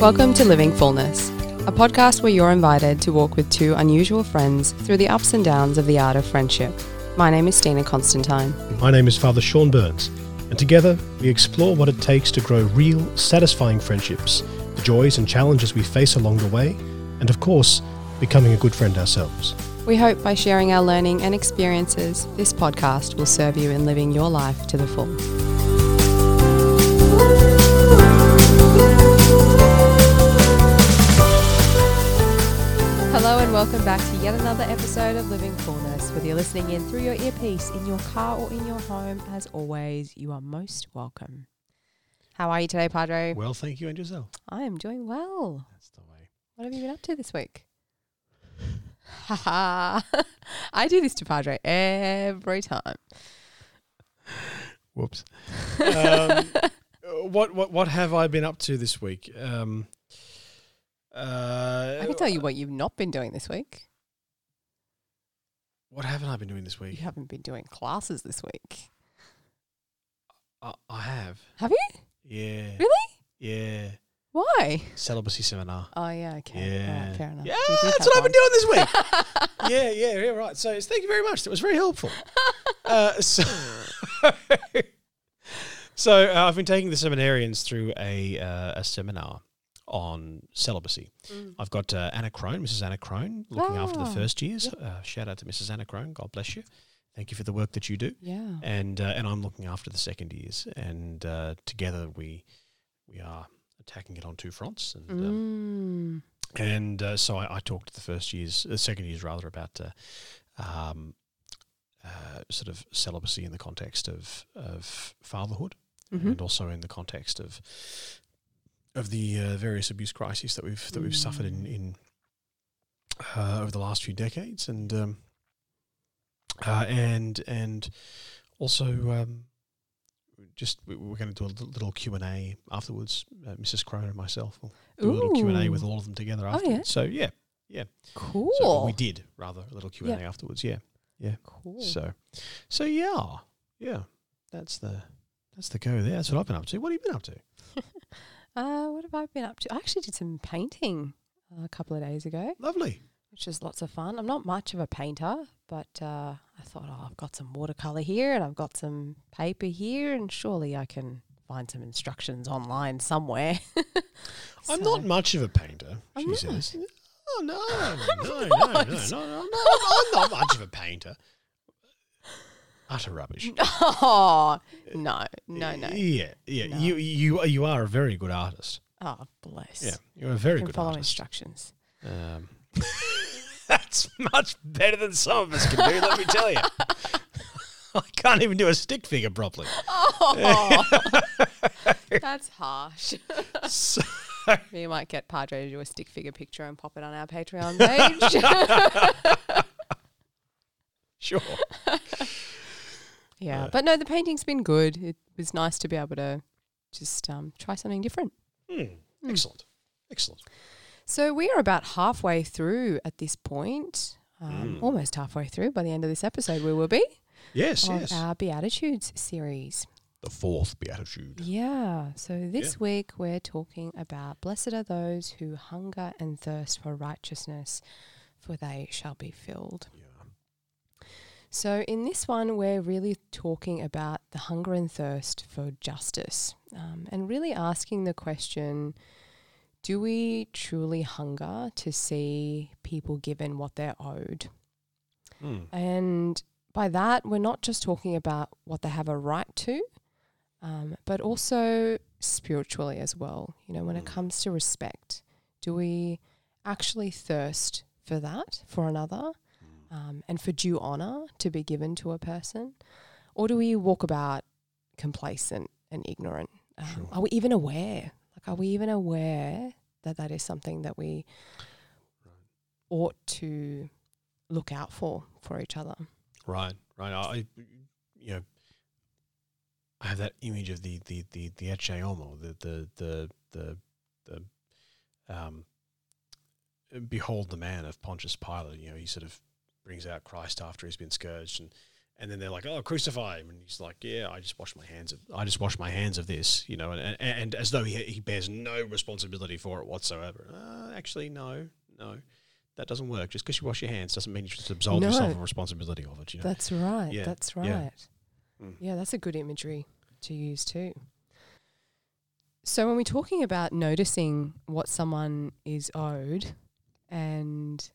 Welcome to Living Fullness, a podcast where you're invited to walk with two unusual friends through the ups and downs of the art of friendship. My name is Stina Constantine. My name is Father Sean Burns, and together we explore what it takes to grow real, satisfying friendships, the joys and challenges we face along the way, and of course, becoming a good friend ourselves. We hope by sharing our learning and experiences, this podcast will serve you in living your life to the full. Hello and welcome back to yet another episode of Living Fullness. Whether you're listening in through your earpiece, in your car, or in your home, as always, you are most welcome. How are you today, Padre? Well, thank you, and yourself. I am doing well. That's the way. What have you been up to this week? Haha. I do this to Padre every time. Whoops. um, what what what have I been up to this week? Um, uh, I can tell you what you've not been doing this week. What haven't I been doing this week? You haven't been doing classes this week. I, I have. Have you? Yeah. Really? Yeah. Why? Celibacy seminar. Oh, yeah, okay. Yeah. Right, fair enough. Yeah, that's what I've been doing this week. yeah, yeah, yeah, right. So it's- thank you very much. That was very helpful. uh, so, so uh, I've been taking the seminarians through a uh, a seminar on celibacy. Mm. I've got uh, Anna Crone, Mrs. Anna Crone, looking after the Ah, first years. Uh, shout out to Mrs. Anna Crone. God bless you. Thank you for the work that you do. Yeah. And uh, and I'm looking after the second years. And uh, together we we are attacking it on two fronts. And um, Mm. and uh, so I, I talked to the first years, the second years rather, about uh, um, uh, sort of celibacy in the context of of fatherhood, Mhm. and also in the context of of the uh, various abuse crises that we've that we've suffered in in uh, over the last few decades, and um, uh, and and also. Um, just we- we're going to do a little- Q and A afterwards. Uh, Mrs. Crone and myself will do a little Q and A with all of them together Oh, afterwards. yeah? So yeah, yeah, Cool. so we did rather a little Q and A afterwards. Yeah. Yeah. Cool. So, so yeah, yeah. That's the that's the go there. That's what I've been up to. What have you been up to? Uh, what have I been up to? I actually did some painting uh, a couple of days ago, Lovely. which was lots of fun. I'm not much of a painter, but uh, I thought, oh, I've got some watercolor here and I've got some paper here, and surely I can find some instructions online somewhere. I'm not much of a painter. I'm she not. says. Oh no, no, no, no, not. no, no, no, no, I'm not much of a painter. Utter rubbish. Oh no, no, no. Yeah, yeah. No. You you you are a very good artist. Oh bless. Yeah, you're a very can good follow artist. instructions. Um, that's much better than some of us can do. Let me tell you. I can't even do a stick figure properly. Oh, that's harsh. So, We might get Padre to do a stick figure picture and pop it on our Patreon page. sure. Yeah, but no, the painting's been good. It was nice to be able to just um, try something different. Hmm. Hmm. Excellent. Excellent. So we are about halfway through at this point. Um, Mm. Almost halfway through. By the end of this episode, we will be Yes, yes. our Beatitudes series. the fourth beatitude. Yeah. So this Yeah. week we're talking about blessed are those who hunger and thirst for righteousness, for they shall be filled. Yeah. So in this one, we're really talking about the hunger and thirst for justice, um, and really asking the question: Do we truly hunger to see people given what they're owed? Hmm. And by that, we're not just talking about what they have a right to, um, but also spiritually as well. You know, when it Mm. comes to respect, do we actually thirst for that for another Hmm. Um, and for due honor to be given to a person? Or do we walk about complacent and ignorant? Um, Sure. Are we even aware? Like, are we even aware that that is something that we ought to look out for for each other? Right, right. I, you know, I have that image of the the the the Homo, the the the the the um, behold the man of Pontius Pilate. You know, he sort of brings out Christ after he's been scourged, and and then they're like, "Oh, crucify him," and he's like, "Yeah, I just wash my hands of I just wash my hands of this," you know, and and, and as though he, he bears no responsibility for it whatsoever. Uh, actually, no, no, that doesn't work. Just because you wash your hands doesn't mean you just absolve No. yourself of responsibility of it. You know, That's right. Yeah, That's yeah. right. Mm. Yeah, that's a good imagery to use too. So when we're talking about noticing what someone is owed and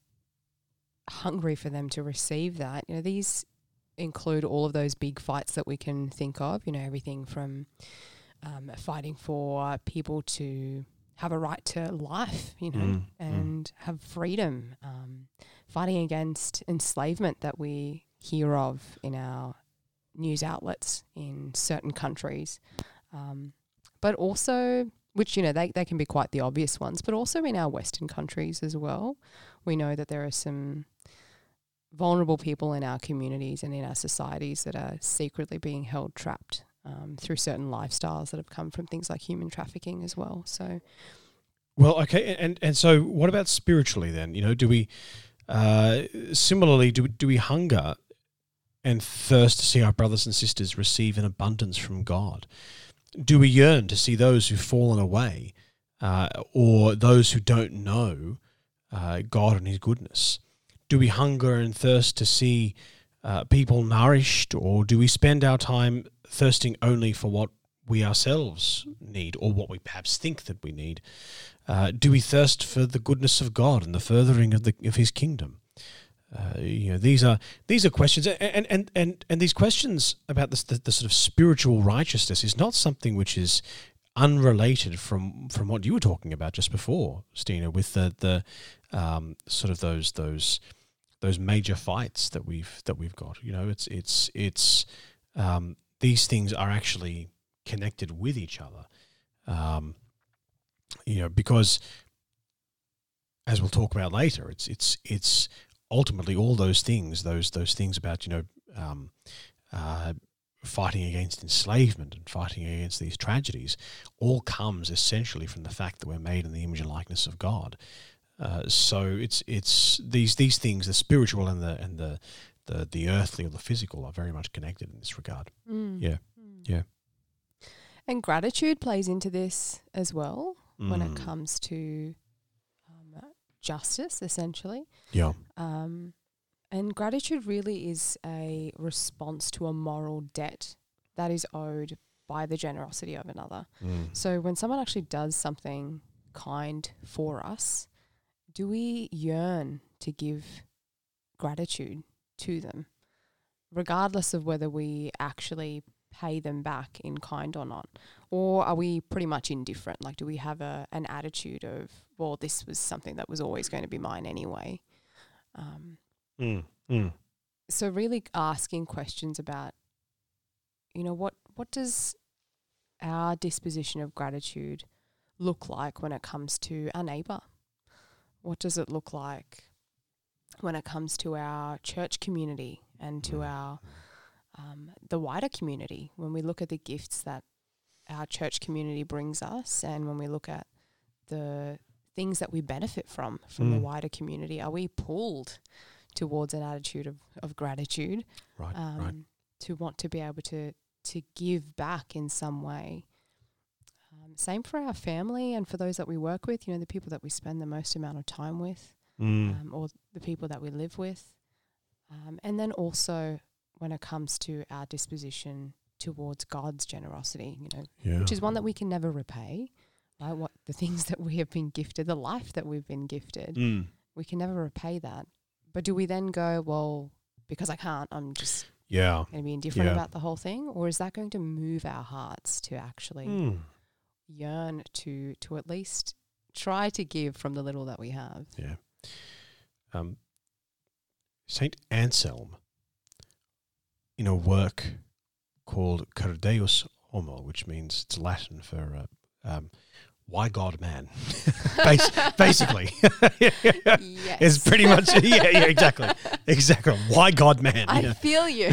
hungry for them to receive that, you know, these include all of those big fights that we can think of, you know, everything from um, fighting for people to have a right to life, you know, Mm, mm. and have freedom, um, fighting against enslavement that we hear of in our news outlets in certain countries, um, but also, which, you know, they, they can be quite the obvious ones, but also in our Western countries as well. We know that there are some vulnerable people in our communities and in our societies that are secretly being held trapped um, through certain lifestyles that have come from things like human trafficking as well. So, Well, okay, and and so what about spiritually then? You know, do we uh, similarly do do we hunger and thirst to see our brothers and sisters receive an abundance from God? Do we yearn to see those who've fallen away uh, or those who don't know uh, God and His goodness? Do we hunger and thirst to see uh, people nourished, or do we spend our time thirsting only for what we ourselves need or what we perhaps think that we need? Uh, do we thirst for the goodness of God and the furthering of the of His kingdom? Uh, you know, these are these are questions, and and and and, these questions about this, the, the sort of spiritual righteousness is not something which is unrelated from from what you were talking about just before, Stina, with the the um, sort of those those those major fights that we've that we've got. You know, it's it's it's um, these things are actually connected with each other. Um, you know, because as we'll talk about later, it's it's it's ultimately all those things, those those things about you know um, uh, fighting against enslavement and fighting against these tragedies, all comes essentially from the fact that we're made in the image and likeness of God. Uh, so it's it's these these things, the spiritual and the and the the, the earthly or the physical, are very much connected in this regard. Yeah. Yeah. And gratitude plays into this as well when it Mm. comes to justice, essentially. Yeah. Um, and gratitude really is a response to a moral debt that is owed by the generosity of another. Mm. So when someone actually does something kind for us, do we yearn to give gratitude to them, regardless of whether we actually pay them back in kind or not? Or are we pretty much indifferent? Like, do we have a, an attitude of, well, this was something that was always going to be mine anyway? Um, Mm. Mm. so really asking questions about you know what what does our disposition of gratitude look like when it comes to our neighbor what does it look like when it comes to our church community and to our um, the wider community when we look at the gifts that our church community brings us and when we look at the things that we benefit from from the Mm. wider community are we pulled towards an attitude of, of gratitude Right. um, right. to want to be able to to give back in some way. Um, same for our family and for those that we work with. You know, the people that we spend the most amount of time with, Mm. um, or the people that we live with, um, and then also when it comes to our disposition towards God's generosity. You know, yeah. which is one that we can never repay. Right? What the things that we have been gifted, the life that we've been gifted, Mm. we can never repay that. But do we then go, well, because I can't, I'm just Yeah. going to be indifferent Yeah. about the whole thing, or is that going to move our hearts to actually Mm. yearn to to at least try to give from the little that we have? Yeah. Um, Saint Anselm, in a work called Cur Deus Homo, which means it's Latin for uh, um, "Why God Man," Bas- basically, yes, it's pretty much yeah, yeah, exactly, exactly. Why God Man? I yeah. feel you.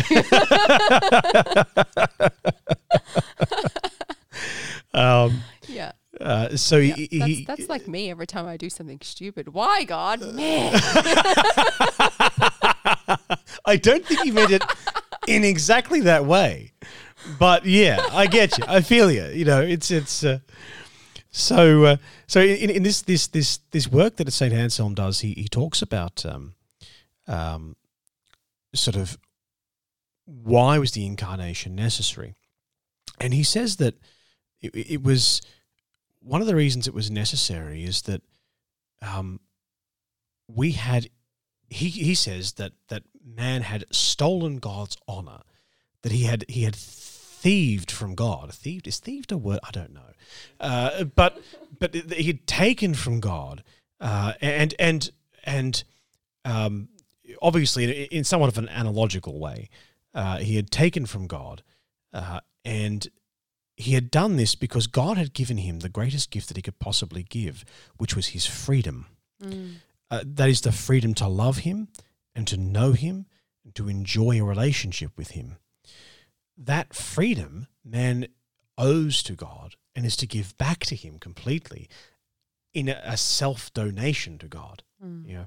um, yeah, uh, so yeah. he, That's, he, that's like me every time I do something stupid. Why God, man? I don't think he meant it in exactly that way. But yeah, I get you. I feel you. You know, it's it's. Uh, so uh, so in, in this this this this work that Saint Anselm does, he he talks about um, um, sort of why was the incarnation necessary, and he says that it, it was one of the reasons it was necessary is that um, we had he he says that that man had stolen God's honor, that he had he had thieved from God. Thieved is thieved a word? I don't know, uh, but but he had taken from God, uh, and and and um, obviously in, in, somewhat of an analogical way, uh, he had taken from God, uh, and he had done this because God had given him the greatest gift that he could possibly give, which was his freedom. Mm. Uh, that is the freedom to love him and to know him and to enjoy a relationship with him. That freedom man owes to God and is to give back to him completely in a, a self donation to God. Mm. You know?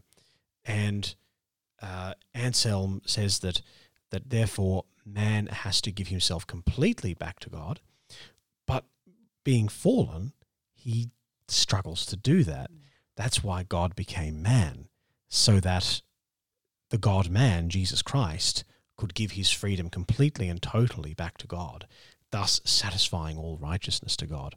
And uh, Anselm says that that therefore man has to give himself completely back to God, but being fallen, he struggles to do that. Mm. That's why God became man, so that the God man, Jesus Christ, could give his freedom completely and totally back to God, thus satisfying all righteousness to God.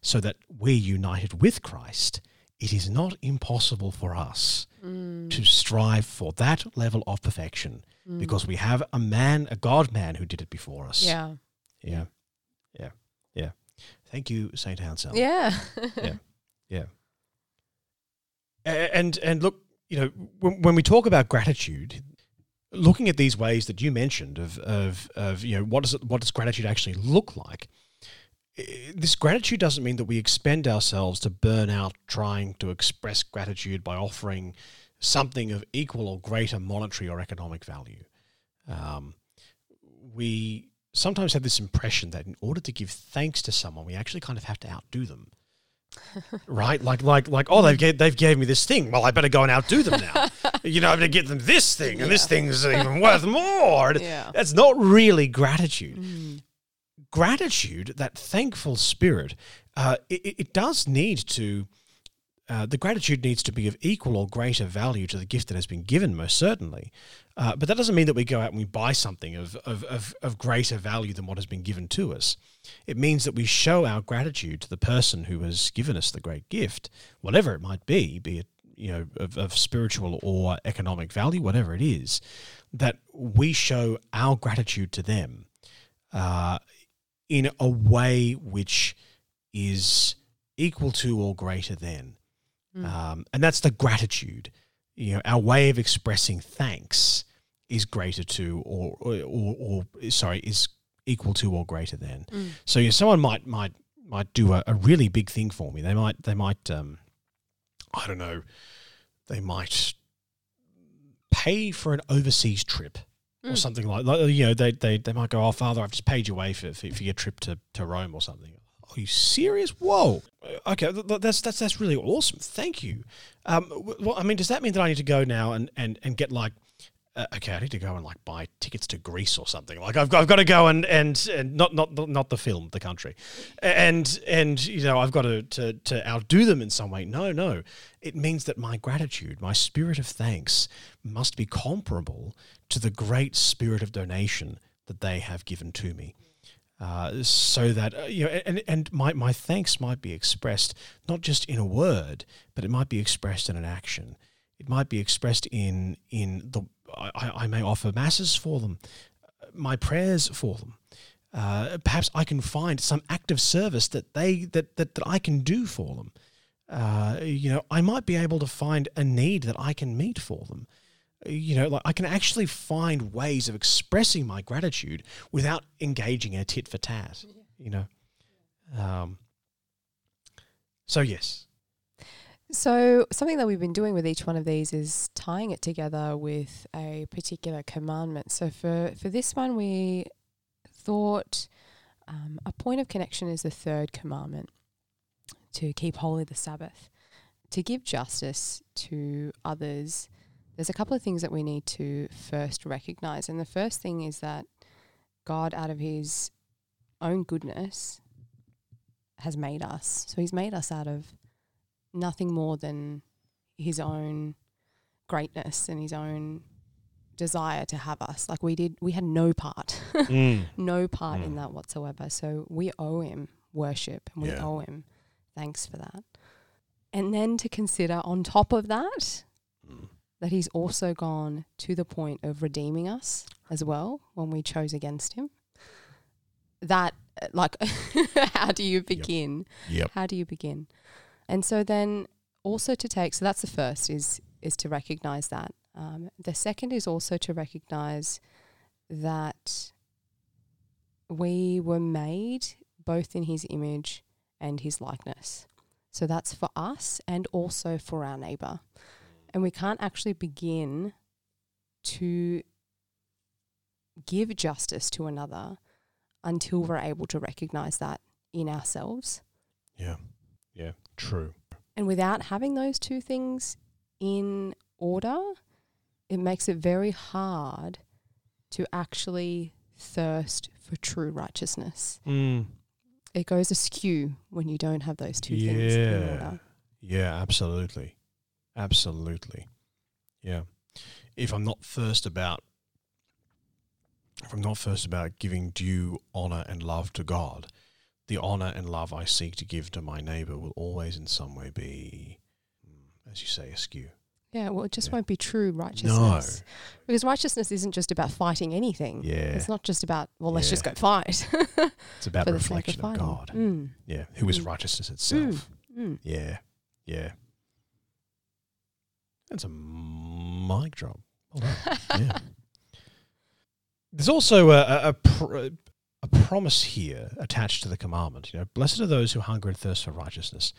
So that we're united with Christ, it is not impossible for us mm. to strive for that level of perfection mm. because we have a man, a God man who did it before us. Yeah. Yeah. Yeah. Yeah. Thank you, St. Anselm. Yeah. yeah. Yeah and and look, you know, when, when we talk about gratitude, looking at these ways that you mentioned of of of you know what does it, what does gratitude actually look like? This gratitude doesn't mean that we expend ourselves to burn out trying to express gratitude by offering something of equal or greater monetary or economic value. Um, we sometimes have this impression that in order to give thanks to someone, we actually kind of have to outdo them right? Like, like, like, oh, they've gave, they've gave me this thing. Well, I better go and outdo them now. you know, I'm going to get them this thing, and yeah. this thing's even worth more. Yeah. That's not really gratitude. Mm. Gratitude, that thankful spirit, uh, it, it does need to uh, the gratitude needs to be of equal or greater value to the gift that has been given, most certainly. Uh, but that doesn't mean that we go out and we buy something of, of, of, of, greater value than what has been given to us. It means that we show our gratitude to the person who has given us the great gift, whatever it might be, be it you know of, of spiritual or economic value, whatever it is, that we show our gratitude to them uh, in a way which is equal to or greater than Mm. Um, and that's the gratitude. You know, our way of expressing thanks is greater to or or, or, or sorry is equal to or greater than. Mm. So you know, someone might might might do a, a, really big thing for me. They might they might um, I don't know. They might pay for an overseas trip or mm. something like, like you know they, they they might go oh father I've just paid you way for, for, for your trip to, to Rome or something are you serious? Whoa. Okay, that's that's that's really awesome. Thank you. Um, well, I mean, does that mean that I need to go now and and and get like uh, okay, I need to go and like buy tickets to Greece or something. Like I've got, I've got to go and, and and not not not the film, the country, and and you know I've got to, to to outdo them in some way. No, no, it means that my gratitude, my spirit of thanks, must be comparable to the great spirit of donation that they have given to me. Uh, so that uh, you know, and and my my thanks might be expressed not just in a word, but it might be expressed in an action. It might be expressed in in the I, I may offer masses for them, my prayers for them. Uh, perhaps I can find some act of service that they that that, that I can do for them. Uh, you know, I might be able to find a need that I can meet for them you know, like I can actually find ways of expressing my gratitude without engaging in a tit for tat, you know. Um, so, yes. So, something that we've been doing with each one of these is tying it together with a particular commandment. So, for, for this one, we thought um, a point of connection is the third commandment to keep holy the Sabbath, to give justice to others there's a couple of things that we need to first recognize. And the first thing is that God, out of his own goodness, has made us. So he's made us out of nothing more than his own greatness and his own desire to have us. Like we did, we had no part, Mm. no part in Mm. that whatsoever. So we owe him worship and we Yeah. owe him thanks for that. And then to consider on top of that, Mm. That he's also gone to the point of redeeming us as well when we chose against him. That, uh, like, how do you begin? Yep. How do you begin? And so then also to take, so that's the first is is to recognize that. Um, the second is also to recognize that we were made both in his image and his likeness. So that's for us and also for our neighbor. And we can't actually begin to give justice to another until we're able to recognize that in ourselves. Yeah. Yeah. True. And without having those two things in order, it makes it very hard to actually thirst for true righteousness. Mm. It goes askew when you don't have those two things in Yeah. order. Yeah, absolutely. Absolutely. Yeah. If I'm not first about if I'm not first about giving due honor and love to God, the honor and love I seek to give to my neighbor will always in some way be mm, as you say askew. Yeah, well, it just Yeah. won't be true righteousness. No. Because righteousness isn't just about fighting anything. Yeah. It's not just about, well, let's just go fight. It's about the of reflection of. God. Mm. Yeah. Who is Mm. righteousness itself. Mm. Yeah. Yeah. That's a mic drop. Yeah. There's also a, a, a, a promise here attached to the commandment. You know, blessed are those who hunger and thirst for righteousness;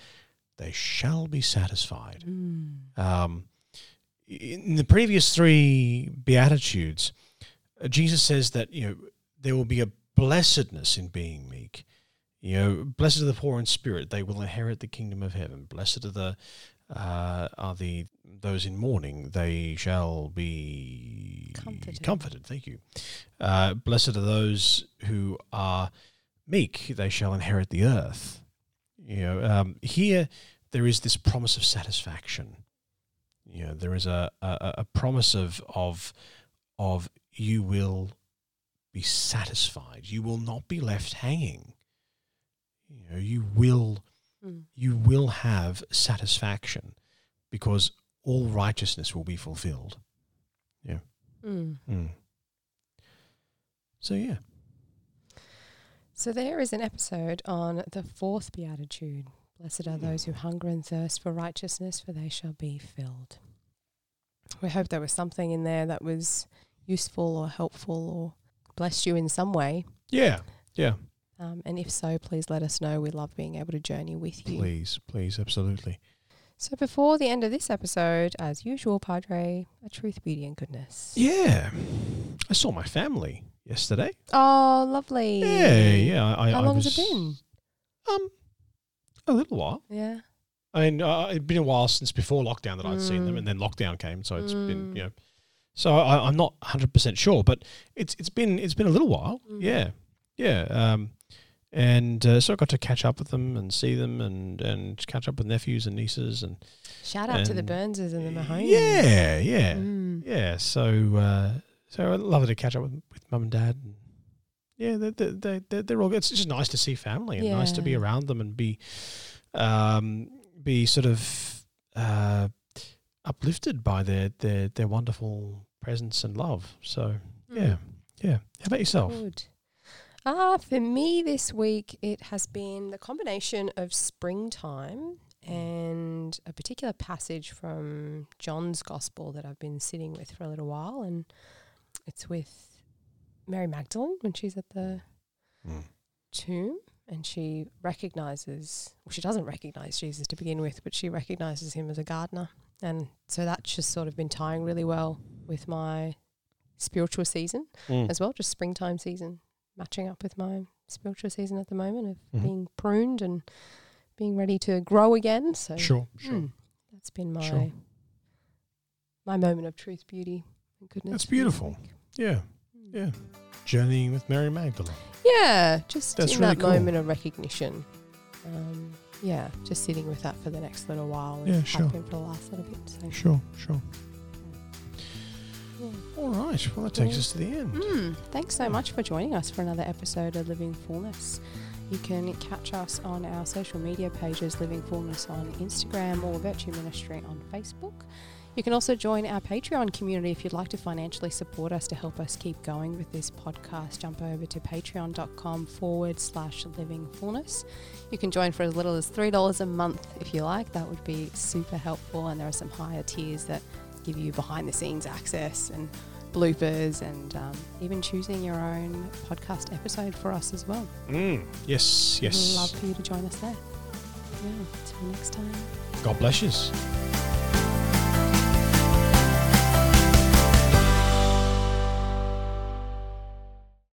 they shall be satisfied. Mm. Um, in the previous three beatitudes, uh, Jesus says that you know there will be a blessedness in being meek. You know, blessed are the poor in spirit; they will inherit the kingdom of heaven. Blessed are the uh, are the those in mourning; they shall be Comforted. comforted. Thank you. Uh, blessed are those who are meek; they shall inherit the earth. You know, um, here there is this promise of satisfaction. You know, there is a, a, a promise of of of you will be satisfied. You will not be left hanging. You know, you will Mm. you will have satisfaction because all righteousness will be fulfilled. Mm. Mm. So yeah, So there is an episode on the fourth beatitude. Blessed are those who hunger and thirst for righteousness, for they shall be filled. We hope there was something in there that was useful or helpful or blessed you in some way. yeah, yeah. Um, and if so, please let us know. We love being able to journey with you. Please, please, absolutely. So before the end of this episode, as usual, Padre, a truth, beauty, and goodness. Yeah, I saw my family yesterday. Oh, lovely. Yeah, yeah. I, How I long was, has it been? Um, a little while. Yeah. I mean, uh, it'd been a while since before lockdown that I'd seen them, Mm. and then lockdown came, so it's been Mm. you know. So I, I'm not 100 percent sure, but it's it's been it's been a little while. Mm. Yeah, yeah. Um, and uh, so I got to catch up with them and see them and and catch up with nephews and nieces and Shout out to the And- Burnses and the Mahoney. yeah, yeah, Mm. yeah. So uh, so I'd love to catch up with with mum and dad. And yeah, they they they they're, they're all. It's just nice to see family and nice to be around them and be um be sort of uh uplifted by their their their wonderful presence and love. So yeah, yeah. How about yourself? Good. Ah, for me this week, it has been the combination of springtime and a particular passage from John's Gospel that I've been sitting with for a little while, and it's with Mary Magdalene when she's at the Mm. tomb and she recognizes well she doesn't recognize Jesus to begin with but she recognizes him as a gardener and so that's just sort of been tying really well with my spiritual season Mm. as well just springtime season matching up with my spiritual season at the moment of Mhm. being pruned and being ready to grow again so Sure, sure. mm, that's been my Sure. my moment of truth beauty and goodness That's beautiful. Yeah, Mm. yeah. journeying with Mary Magdalene. Yeah, just That's in really that cool. moment of recognition. Um, yeah, just sitting with that for the next little while. Yeah, sure. for the last little bit. So, Sure, sure. All right. Well, that takes us to the end. Mm, thanks so much for joining us for another episode of Living Fullness. You can catch us on our social media pages, Living Fullness on Instagram or Virtue Ministry on Facebook. You can also join our Patreon community if you'd like to financially support us to help us keep going with this podcast. Jump over to patreon.com forward slash living fullness. You can join for as little as $3 a month if you like. That would be super helpful. And there are some higher tiers that give you behind the scenes access and bloopers and um, even choosing your own podcast episode for us as well. Mm. Yes, yes. Love for you to join us there. Yeah, until next time. God bless you.